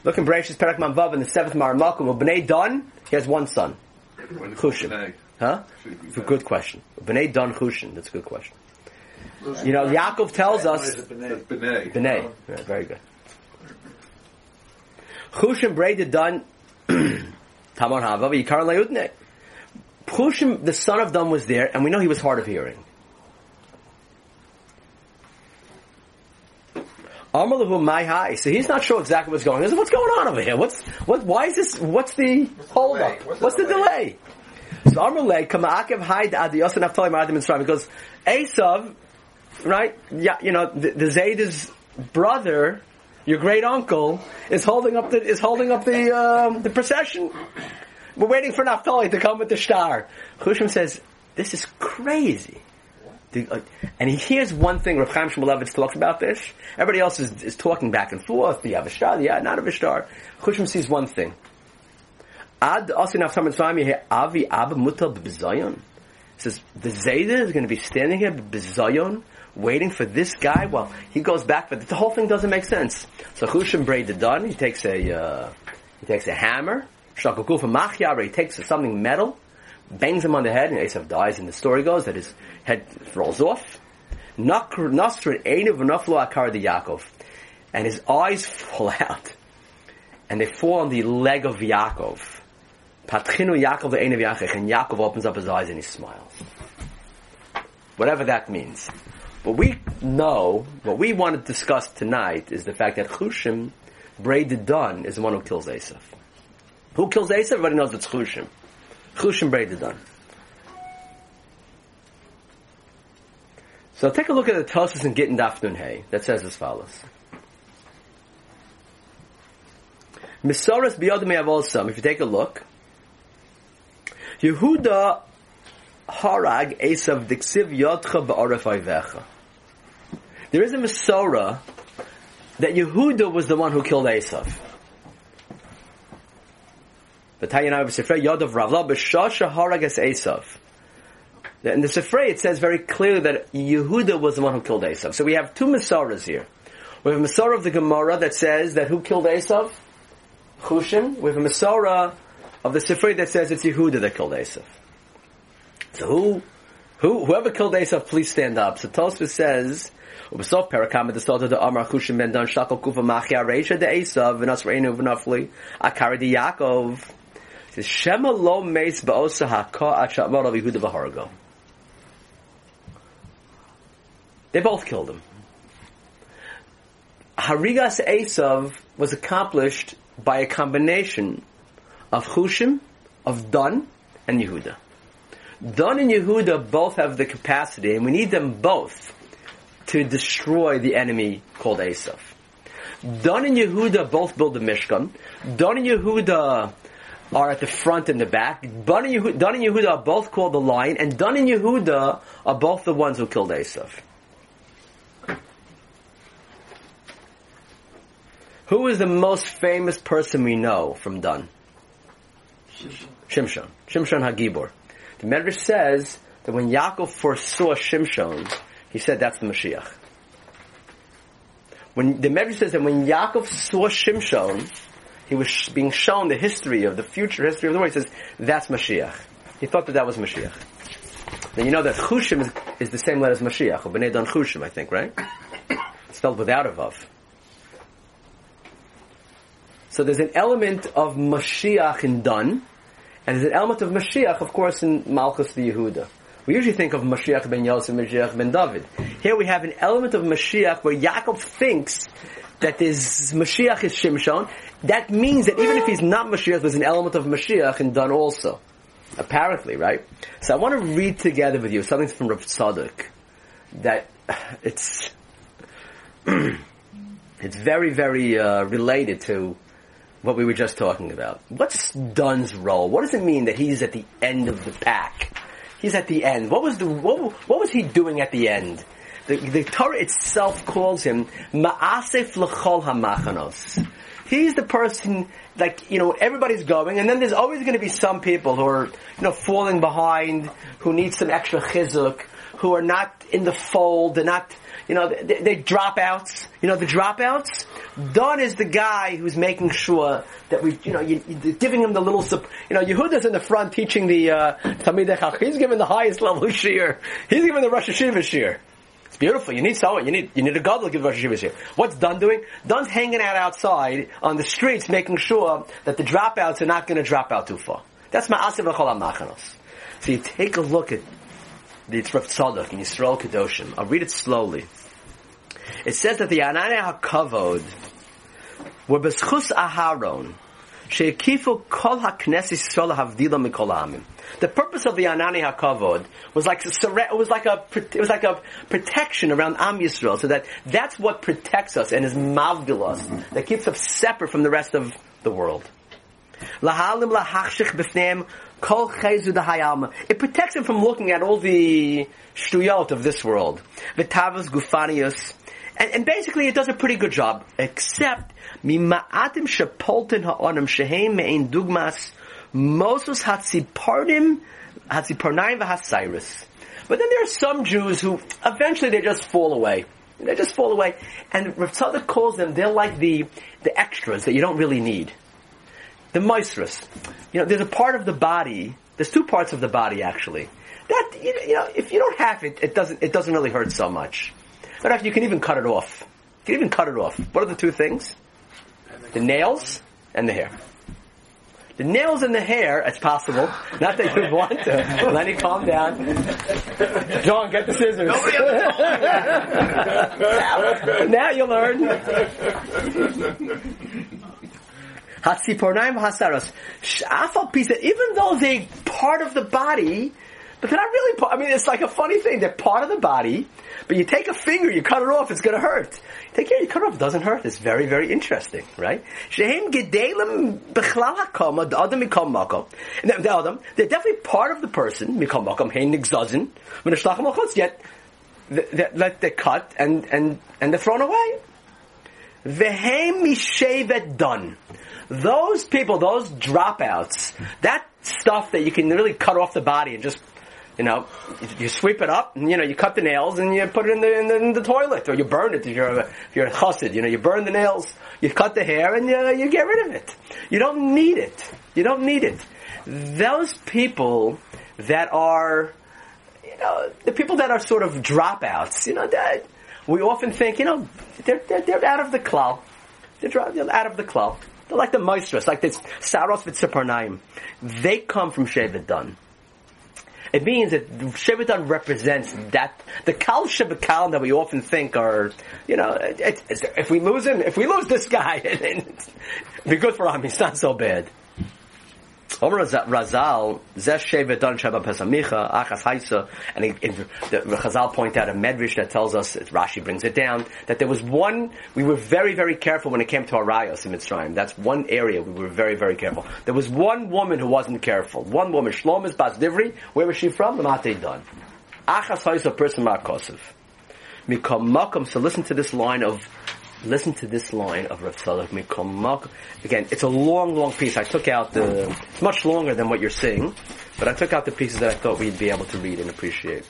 Look in Bereshit Perak Manvav in the seventh Maramakum. Well, Bnei Dun, he has one son. Chushim. Huh? It's a good question. Bnei Dun Chushim. That's a good question. You know, Yaakov tells us
That's B'nai.
B'nai. Oh. Yeah, very good. Chushim braided done Tamar Hava Yikar Leutne. Chushim, the son of Dun, was there, and we know he was hard of hearing. Amalahu my high. So he's not sure exactly what's going on. What's going on over here? What's what? Why is this? What's the hold
delay?
up?
What's
What's,
the
the delay? So Amalei Kamaakev Haid Adiyos and Naphtali Maradim Mitzrayim because Esav, right? Yeah, you know the, the Zayda's brother, your great uncle, is holding up the is holding up the um, the procession. We're waiting for Naphtali to come with the star. Chushim says, "This is crazy." The- uh, and he hears one thing. Rav Chaim Shmulevitz talks about this. Everybody else is, is talking back and forth. The you have a star? Yeah, not have a star. Chushim sees one thing. Ad asin avi ab mutal b'bizayon. Says the Zayda is going to be standing here b'bizayon, waiting for this guy. Well, he goes back, but the whole thing doesn't make sense. So Chushim braided done. He takes a uh, he takes a hammer. Shakakufa machyara. He takes something metal, bangs him on the head, and Esav dies. And the story goes that his head rolls off. Nasrid einu v'naflo akar de Yaakov, and his eyes fall out, and they fall on the leg of Yaakov. Patchinu Yaakov le'enev Yaakov, and Yaakov opens up his eyes and he smiles. Whatever that means. What we know, what we want to discuss tonight is the fact that Chushim, braided Dun, is the one who kills Esav. Who kills Esav? Everybody knows it's Chushim. Chushim braided Dun. So take a look at the Tosis and Gittin Daf Nun Hey that says as follows. Misoras biyodim yavolsam. If you take a look, Yehuda harag esav diksiv ayvecha. There is a Masorah that Yehuda was the one who killed Esav. But. In the Sifrei, it says very clearly that Yehuda was the one who killed Esav. So we have two Masoras here. We have a Masorah of the Gemara that says that who killed Esav? Chushim. We have a Masorah of the Sifrei that says it's Yehuda that killed Esav. Who, who, whoever killed Esav, please stand up. So Tosfos says, Ubisoft Perakam the Sota the Amar Hushim Ben Dan Shakal Kufa Machia Reisha de Esav Vinas Reinu Vinafli Akari de Yaakov. Says Shema Lo Meis Baosa Haka Achamar of Yehuda V'Harago. They both killed him. Harigas Esav was accomplished by a combination of Hushim, of Dan, and Yehuda. Dun and Yehuda both have the capacity, and we need them both to destroy the enemy called Esav. Dun and Yehuda both build the Mishkan. Dun and Yehuda are at the front and the back. Dun and, Yehuda, and Yehuda are both called the lion, and Dun and Yehuda are both the ones who killed Esav. Who is the most famous person we know from Dun? Shimshon. Shimshon Hagibor. The Medrash says that when Yaakov foresaw Shimshon, he said that's the Mashiach. When the Medrash says that when Yaakov saw Shimshon, he was being shown the history of the future history of the world. He says that's Mashiach. He thought that that was Mashiach. Now you know that Chushim is, is the same letter as Mashiach, or B'nai Dan Chushim, I think, right? It's spelled without a vav. So there's an element of Mashiach in Dan, and there's an element of Mashiach, of course, in Malchus the Yehuda. We usually think of Mashiach ben Yosef, Mashiach ben David. Here we have an element of Mashiach where Yaakov thinks that this Mashiach is Shimshon. That means that even if he's not Mashiach, there's an element of Mashiach in Dan also. Apparently, right? So I want to read together with you something from Rav Tzadok that it's it's very, very uh, related to what we were just talking about. What's Dun's role? What does it mean that he's at the end of the pack? He's at the end. What was the what, what was he doing at the end? The, the Torah itself calls him Ma'asef L'chol Hamachanos. He's the person, like, you know, everybody's going, and then there's always going to be some people who are, you know, falling behind, who need some extra chizuk, who are not in the fold, they're not, you know, they dropouts. You know, the dropouts. Don is the guy who's making sure that we, you know, you, you're giving him the little, you know, Yehuda's in the front teaching the uh, Chacham. He's giving the highest level shir. He's giving the Rosh Yeshiva shir. It's beautiful. You need someone. You need you need a god to give Rosh Yeshiva shir. What's Don doing? Don's hanging out outside on the streets, making sure that the dropouts are not going to drop out too far. That's my Ma'asiv V'chol HaMachanos. So you take a look at the Tzadok in Yisrael Kedoshim. I'll read it slowly. It says that the Ananei HaKavod were beschus Aharon, she'ekifu kol ha'knes Yisrael havdila mikol ha'amim. The purpose of the Ananei HaKavod was like it was like a it was like a protection around Am Yisrael, so that that's what protects us and is mavdil us, that keeps us separate from the rest of the world. It protects him from looking at all the shtuyot of this world. V'tavos gufanius. And, and basically it does a pretty good job, except mima'atim shepolten ha'onim shehem me'in dugmas mosus hatziparnim hatziparnaim v'hasyrus. But then there are some Jews who eventually they just fall away. They just fall away. And Rav calls them, they're like the, the extras that you don't really need the moistris. You know, there's a part of the body. There's two parts of the body actually. That you know, if you don't have it, it doesn't it doesn't really hurt so much. But actually, you can even cut it off. You can even cut it off. What are the two things? The nails and the hair. The nails and the hair, it's possible. Not that you want to. Lenny, calm down. John, get the scissors. now, now you learn. Hatzipornaim hasaros. Shafal pisa, even though they're part of the body, but they're not really part, I mean, it's like a funny thing. They're part of the body, but you take a finger, you cut it off, it's gonna hurt. You take care, you cut it off, it doesn't hurt. It's very, very interesting, right? The the they're definitely part of the person, mikam makom, hein yet, they're, they're cut and, and, and they're thrown away. Done those people, those dropouts, that stuff that you can really cut off the body and just, you know, you sweep it up and, you know, you cut the nails and you put it in the, in the, in the toilet or you burn it if you're a, if you're a chassid, you know, you burn the nails, you cut the hair and you, you get rid of it. You don't need it. You don't need it. Those people that are, you know, the people that are sort of dropouts, you know, that we often think, you know, they're, they're, they're out of the cloud. They're, out of the cloud. They're like the moistras, like this saros v'tziparnaim. They come from Shevet Dan. It means that Shevet Dan represents that the kal shebekal that we often think are, you know, it, it, if we lose him, if we lose this guy, it'd be good for him. He's not so bad. Omer Razal, Zesh Shevet Dan Sheba Pesamicha, Achas Haisa, and he, he, the, Chazal point out a medrash that tells us, Rashi brings it down, that there was one, we were very, very careful when it came to Arayos in Mitzrayim. That's one area we were very, very careful. There was one woman who wasn't careful. One woman, Shlomis Bas Divri, where was she from? Lamate Dan. Achas Haisa, person Markosov. Mikam Makam, so listen to this line of listen to this line of Rav Malkum. Again, it's a long, long piece. I took out the, it's much longer than what you're seeing, but I took out the pieces that I thought we'd be able to read and appreciate.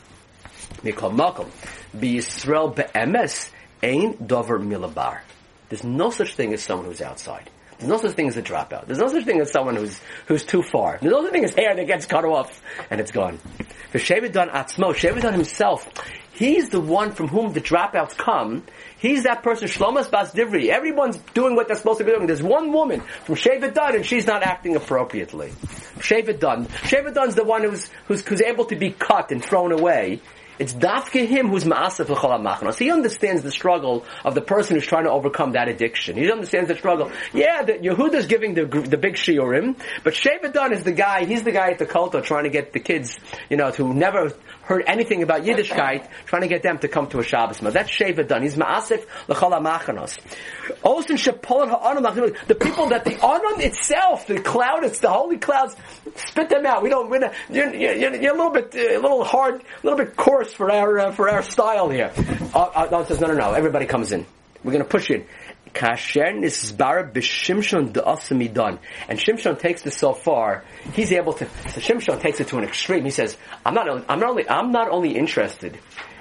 Mikol Malkum. Be Yisrael be'emes ein dover milabar. There's no such thing as someone who's outside. There's no such thing as a dropout. There's no such thing as someone who's who's too far. There's no such thing as hair that gets cut off and it's gone. For Shevidon Atzmo, Shevidon himself, he's the one from whom the dropouts come. He's that person, Shlomas Bas Divri. Everyone's doing what they're supposed to be doing. There's one woman from Shevidon and she's not acting appropriately. Shevidon. Shevidon's the one who's, who's, who's able to be cut and thrown away. It's dafke him who's ma'asef l'chol. He understands the struggle of the person who's trying to overcome that addiction. He understands the struggle. Yeah, the, Yehuda's giving the, the big shiurim, but Shevedon is the guy, he's the guy at the kulta trying to get the kids, you know, to never heard anything about Yiddishkeit, trying to get them to come to a Shabbos meal. That's Shevedon. He's ma'asef l'chol ha'anon The people that the anon itself, the cloud, it's the holy clouds, spit them out. We don't, we're not, you're, you're, you're a little bit, uh, a little hard, a little bit coarse for our uh, for our style here. Uh, uh, no, says no, no, no. Everybody comes in. We're going to push it. Kasher nisbar b'shimshon da'asamidon. And Shimshon takes this so far, he's able to, so Shimshon takes it to an extreme. He says, I'm not, only, I'm not only, I'm not only interested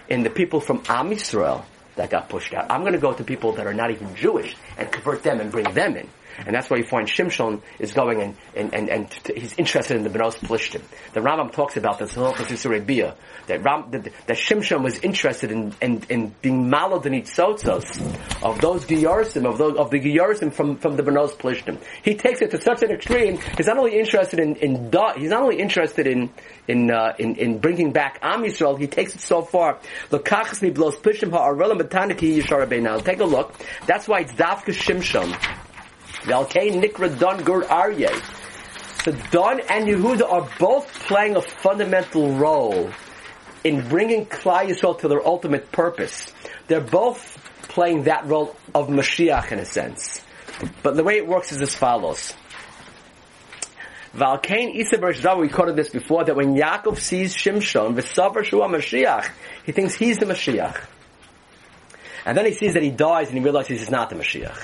in the people from Am Yisrael that got pushed out. I'm to go to people that are not even Jewish and convert them and bring them in. And that's why you find Shimshon is going and, and, and, and he's interested in the Benos Plishtim. The Rambam talks about this in Arabia, that, Ram, that, that Shimshon was interested in, in, in being malod and itzotzos of those Giyarsim, of those, of the Giyarsim from, from the Benos Plishtim. He takes it to such an extreme, he's not only interested in, in, he's not only interested in, in, uh, in, in bringing back Am Yisrael, he takes it so far. Take a look. That's why it's Dafka Shimshon. Valkei Nikra Don Gur Aryeh. So Don and Yehuda are both playing a fundamental role in bringing Klal Yisrael to their ultimate purpose. They're both playing that role of Mashiach in a sense. But the way it works is as follows. Valkain Isa Bereshdav, we quoted this before, that when Yaakov sees Shimshon, V'savar Shua Mashiach, he thinks he's the Mashiach. And then he sees that he dies and he realizes he's not the Mashiach.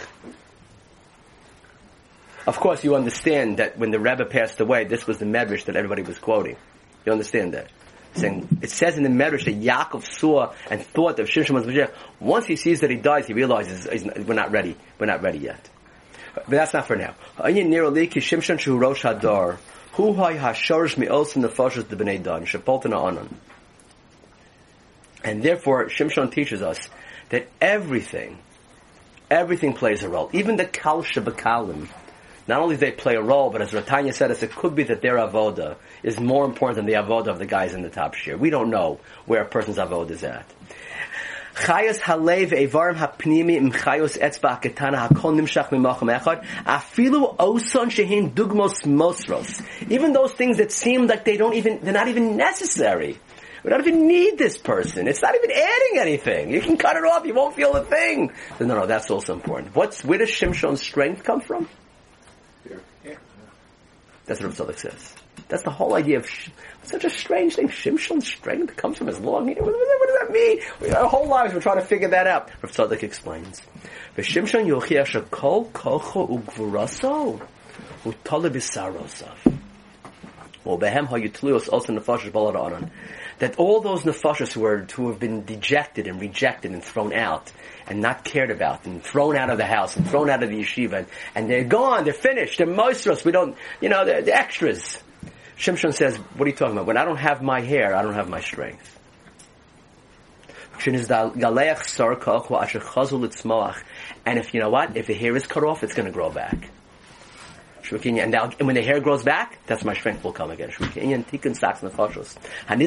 Of course, you understand that when the Rebbe passed away, this was the Medrash that everybody was quoting. You understand that? Saying, it says in the Medrash that Yaakov saw and thought of Shimshon was Mashiach. Once he sees that he dies, he realizes we're not ready. We're not ready yet. But that's not for now. And therefore, Shimshon teaches us that everything, everything plays a role. Even the Kal Shabakalim, not only do they play a role, but as Ratanya said, it could be that their avoda is more important than the avoda of the guys in the top share. We don't know where a person's avoda is at. Chayos halev evarim hapnimi im chayos etzba ketana hakol nimshach mimachem echad afilu oson shehin dugmos mosros. Even those things that seem like they don't even, they're not even necessary. We don't even need this person. It's not even adding anything. You can cut it off. You won't feel a thing. No, no, that's also important. What's, where does Shimshon's strength come from? That's what Rav Tzadok says. That's the whole idea of sh- such a strange thing. Shimshon's strength comes from his long. What, what does that mean? Our whole lives we're trying to figure that out. Rav Tzadok explains. V'Shimshon yochiach shekol kocho ugvuraso utale b'sarosav. Well, behem hayutlios also nefashos balad anan. That all those nefashos who, are, who have been dejected and rejected and thrown out and not cared about and thrown out of the house and thrown out of the yeshiva and, and they're gone, they're finished, they're moistros, we don't, you know, they're, they're extras. Shimshon says, what are you talking about? When I don't have my hair, I don't have my strength. And if you know what, if the hair is cut off, it's going to grow back. And, now, and when the hair grows back, that's my strength will come again. And Tikon stocks the koshlos. And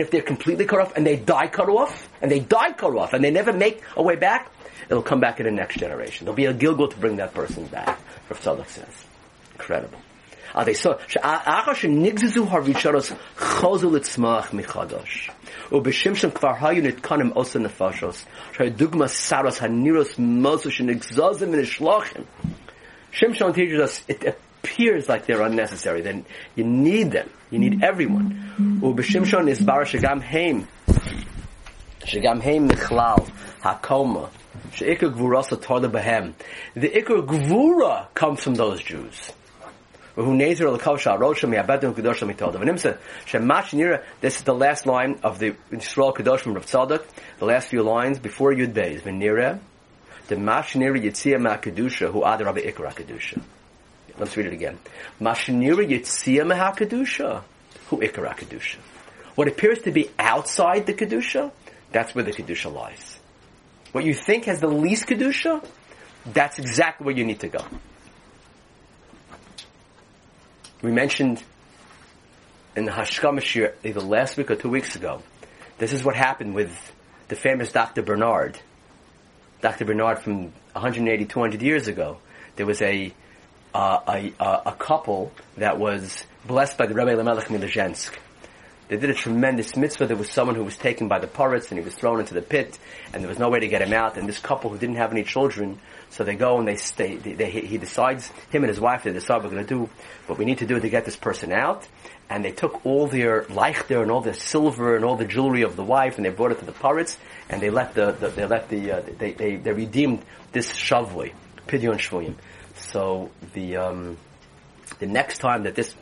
if they're completely cut off and they die cut off, and they die cut off, and they never make a way back, it'll come back in the next generation. There'll be a gilgul to bring that person back. Rav Tzadok says. Incredible. Ah, they saw, אחר שנגזזו הראשונות חוזו לצמוח מחדש. ובשמשון כבר היו נתקנים עושה נפשות, שהיו דוגמה סרוס הנירוס מוסו שנגזזם ונשלוחם. Shimshon teaches us it appears like they're unnecessary. Then you need them. You need everyone. Ubeshimshon is barashagam heim. שגם הם מכלל הקומה, שעיקר גבורה סתורדה בהם. The ikar gvura comes from those Jews. this is the last line of the Yisrael from Rav Tzadok, the last few lines before Yud Beis. V'nira, the mash nira yitzia ma'kedusha, who adar rabbi ikar kedusha. Let's read it again. Mashinira. What appears to be outside the kedusha, that's where the kedusha lies. What you think has the least kedusha, that's exactly where you need to go. We mentioned in the Hashkamashir either last week or two weeks ago. This is what happened with the famous Dr. Bernard. Dr. Bernard from 180, 200 years ago. There was a uh, a, a, couple that was blessed by the Rebbe Lamelech Milizhensk. They did a tremendous mitzvah. There was someone who was taken by the pirates and he was thrown into the pit and there was no way to get him out. And this couple who didn't have any children, so they go and they stay, they, they, he decides, him and his wife, they decide we're going to do what we need to do to get this person out. And they took all their leichter and all their silver and all the jewelry of the wife and they brought it to the pirates and they let the, the they let the, uh, they, they, they redeemed this shavli, pidyon shvuyim. So the, um, the next time that this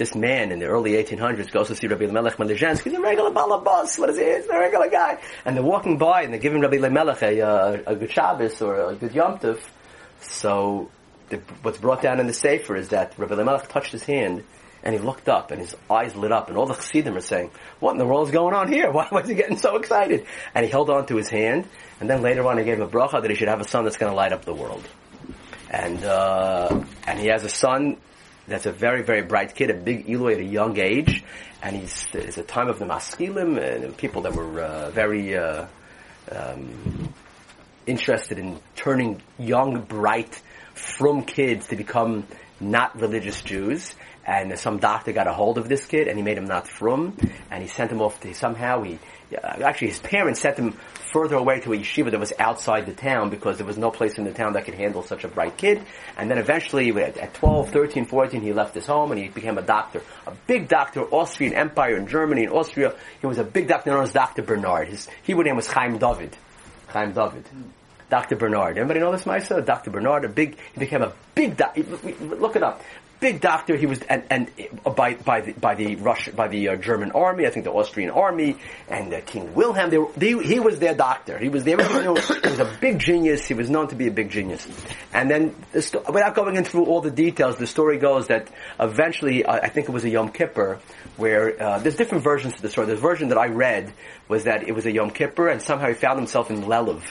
this man in the early 1800s goes to see Rabbi Melech Melizhensky. He's a regular balabas. What is he? He's a regular guy. And they're walking by and they're giving Rabbi Melech a, uh, a good Shabbos or a good Yom Tov. So the, what's brought down in the Sefer is that Rabbi Melech touched his hand and he looked up and his eyes lit up and all the chassidim are saying, what in the world is going on here? Why was he getting so excited? And he held on to his hand and then later on he gave him a bracha that he should have a son that's going to light up the world. And, uh, and he has a son that's a very, very bright kid, a big Eloi at a young age, and he's it's a time of the maskilim and people that were uh, very uh, um, interested in turning young, bright, from kids to become not religious Jews. And some doctor got a hold of this kid, and he made him not from, and he sent him off to somehow. He actually his parents sent him further away to a yeshiva that was outside the town because there was no place in the town that could handle such a bright kid. And then eventually, at 12, 13, 14, he left his home and he became a doctor. A big doctor, Austrian Empire in Germany, in Austria. He was a big doctor known as Dr. Bernard. His Hebrew name was Chaim David. Chaim David. Dr. Bernard. Everybody know this, Maisa? Dr. Bernard, a big, he became a big doctor. Look it up big doctor. He was and, and by by the by the Russian by the uh, German army, I think the Austrian army and uh, King Wilhelm. They, were, they, he was their doctor. He was know, he was a big genius. He was known to be a big genius. And then, the sto- without going into all the details, the story goes that eventually, uh, I think it was a Yom Kippur, where uh, there's different versions to the story. The version that I read was that it was a Yom Kippur, and somehow he found himself in Lelev.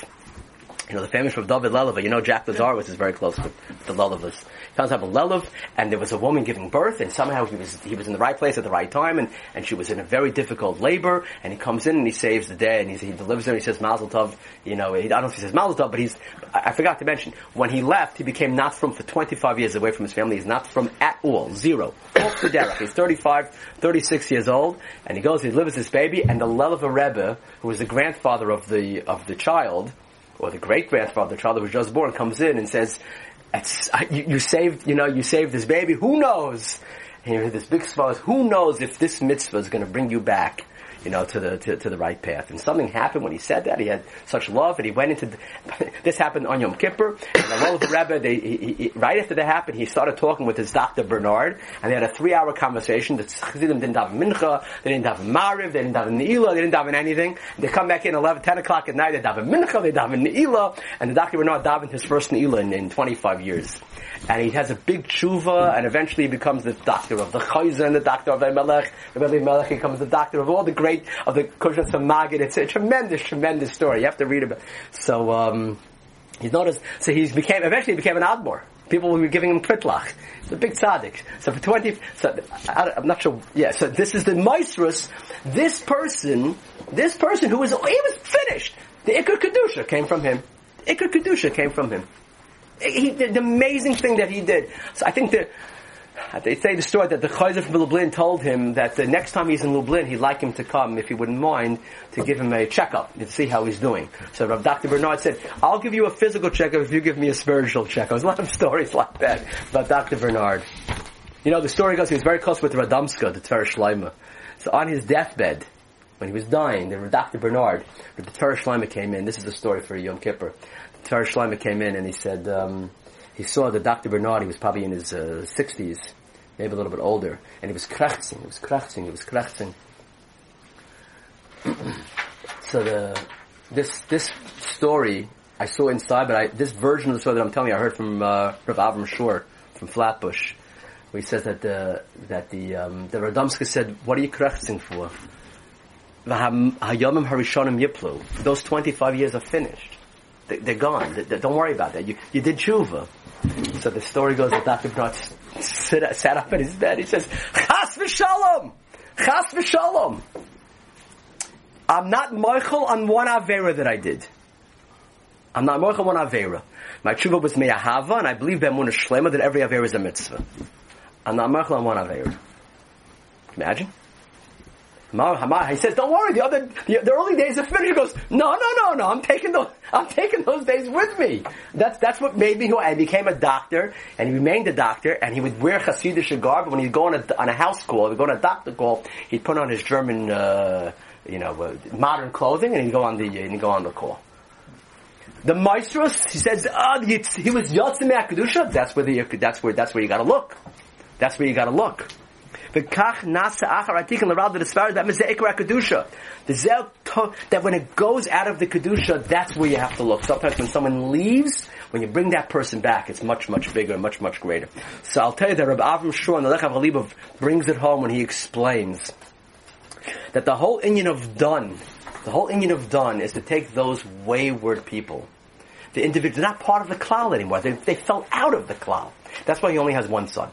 You know, the famous of David Leleva, you know Jack Lazarus is very close with the Lelevas. He comes up in Lelev, and there was a woman giving birth, and somehow he was, he was in the right place at the right time, and, and she was in a very difficult labor, and he comes in and he saves the day, and he he delivers her, and he says Mazel Tov, you know, he, I don't know if he says Mazel Tov, but he's, I, I forgot to mention, when he left, he became not from for 25 years away from his family, he's not from at all, zero. He's 35, 36 years old, and he goes, he delivers his baby, and the Leleva Rebbe, who was the grandfather of the, of the child, or the great grandfather, the child that was just born, comes in and says, you, you, saved, you know, you saved this baby. Who knows? And you hear this big smile. Who knows if this mitzvah is going to bring you back? You know, to the to, to, the right path. And something happened when he said that. He had such love, and he went into the, this happened on Yom Kippur. And the Lord Rebbe, they, he, he, right after that happened, he started talking with his doctor Bernard, and they had a three-hour conversation. The Chassidim didn't have mincha, they didn't have mariv, they didn't have ne'ilah, they didn't have anything. They come back in 11, 10 o'clock at night, they have mincha, they have ne'ilah, and the doctor Bernard davened his first ne'ilah in, in 25 years and he has a big tshuva, and eventually he becomes the doctor of the Chayzen, the doctor of Elimelech. Elimelech becomes the doctor of all the great of the Kushas of Magid. It's a tremendous, tremendous story. You have to read about. It. So um, he's noticed. So he's became eventually he became an Admor. People be giving him pritlach. It's a big tzaddik. So for 20, so I, am not sure, yeah, so this is the Maestros. This person, this person who was, he was finished. The Iker Kedusha came from him. The Iker Kedusha came from him. He, the, the amazing thing that he did. So I think that uh, they say the story that the Chayzer from Lublin told him that the next time he's in Lublin, he'd like him to come, if he wouldn't mind, to give him a checkup to see how he's doing. So Dr. Bernard said, I'll give you a physical checkup if you give me a spiritual checkup. There's a lot of stories like that about Dr. Bernard. You know, the story goes, he was very close with Radomska, the Tiferes Shlomo. So on his deathbed, when he was dying, the Dr. Bernard, the Torah Shlomo came in. This is a story for Yom Kippur. Torah Shlomo came in and he said um, he saw that Dr. Bernard. He was probably in his uh, 60s, maybe a little bit older, and he was krachzing. He was krachzing. He was krachzing. so the this this story I saw inside, but I, this version of the story that I'm telling you, I heard from uh, Rav Avram Schorr from Flatbush, where he says that the that the um, the Radomska said, "What are you krachzing for?" Those 25 years are finished. They, are gone. They, they, don't worry about that. You, you did tshuva. So the story goes that Dr. Brot sat up in his bed. He says, Chas v'shalom! Chas v'shalom! I'm not moichel on one avera that I did. I'm not moichel on one avera. My tshuva was me'ahava, and I believe be'emunah shlema that every avera is a mitzvah. I'm not moichel on one avera. Imagine. He says, "Don't worry. The other, the, the, early days are finished." He goes, "No, no, no, no. I'm taking those. I'm taking those days with me. That's that's what made me who I became a doctor, and he remained a doctor, and he would wear Hasidic garb. When he'd go on a, on a house call, he'd go on a doctor call, he'd put on his German, uh, you know, uh, modern clothing, and he'd go on the and he'd go on the call. The maestros, he says, oh, he was Yotzim Kedusha. That's where the, that's where that's where you got to look. That's where you got to look. V'kach nasa achar atikin l'ral that that means the ikra kedusha. The zel that when it goes out of the kedusha, that's where you have to look. Sometimes when someone leaves, when you bring that person back, it's much much bigger, much much greater. So I'll tell you that Rabbi Avram Schorr and the Lechav Halibov brings it home when he explains that the whole inyan of done, the whole inyan of done is to take those wayward people. The individual, they're not part of the cloud anymore. They, they fell out of the cloud. That's why he only has one son.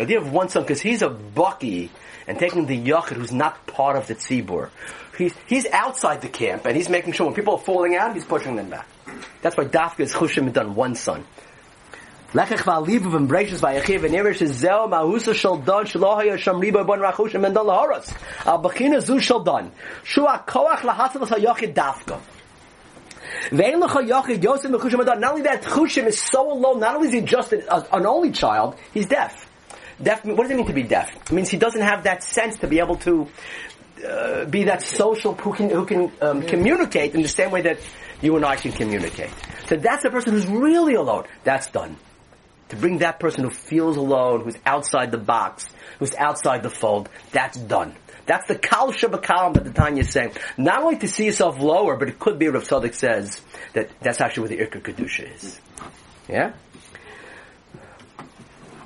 The idea of one son, because he's a bucky, and taking the yachid who's not part of the tzibur. He's, he's outside the camp, and he's making sure when people are falling out, he's pushing them back. That's why Dafka is chushim done one son. Lechech v'alivu v'mbracious v'ayachiv v'nirish is zeo bon rachushim and don lahoros. Al b'china zu shal don. Shu koach lahatzavas hayachid Dafka. Not only that Chushim is so alone, not only is he just an, an only child, he's deaf. Deaf, what does it mean to be deaf? It means he doesn't have that sense to be able to uh, be that social who can, who can um, communicate in the same way that you and I can communicate. So that's the person who's really alone. That's done. To bring that person who feels alone, who's outside the box, who's outside the fold, that's done. That's the kal shabakalam that the Tanya is saying. Not only to see yourself lower, but it could be Rav Tzadok says that that's actually where the Irka Kedusha is. Yeah?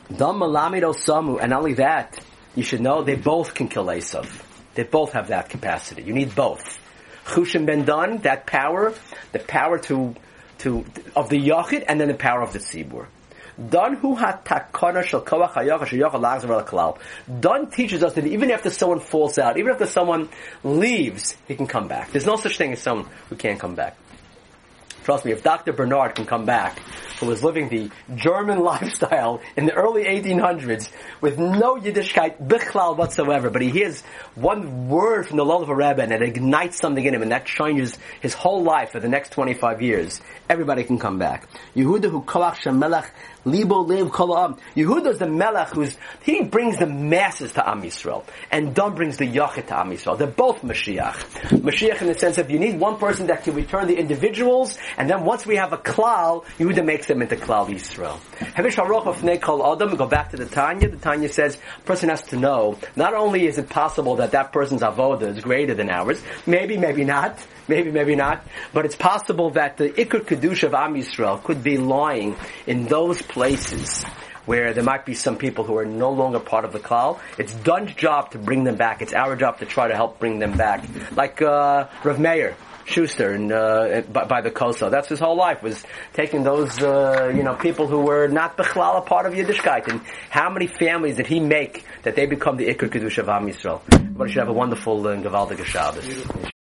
And only that, you should know they both can kill Esav. They both have that capacity. You need both. Chushim ben Dun, that power, the power to, to, of the Yachid, and then the power of the Tzibur. Dun teaches us that even after someone falls out, even after someone leaves, he can come back. There's no such thing as someone who can't come back. Trust me, if Dr. Bernard can come back, who was living the German lifestyle in the early 1800s with no Yiddishkeit bichlal whatsoever, but he hears one word from the Lelov Rebbe and it ignites something in him and that changes his whole life for the next 25 years. Everybody can come back. Yehuda who koach shemelech libo lev kolam. Yehuda's the melech who's, he brings the masses to Am Yisrael and Dom brings the yachid to Am Yisrael. They're both Mashiach. Mashiach in the sense of you need one person that can return the individuals and then once we have a klal, Yehuda makes them into klal Yisrael. Hevish haroch of kol adam, go back to the Tanya. The Tanya says, person has to know, not only is it possible that that person's avoda is greater than ours, maybe, maybe not, maybe, maybe not, but it's possible that the Iker Kedusha of Am Yisrael could be lying in those places where there might be some people who are no longer part of the klal. It's Dun's job to bring them back. It's our job to try to help bring them back. Like uh, Rav Meir, Schuster and uh, by, by, the Koso. That's his whole life was taking those uh, you know people who were not bechlal a part of Yiddishkeit and how many families did he make that they become the Iker Kedusha of Am Yisrael. But should have a wonderful uh, Gavaldic Shabbos.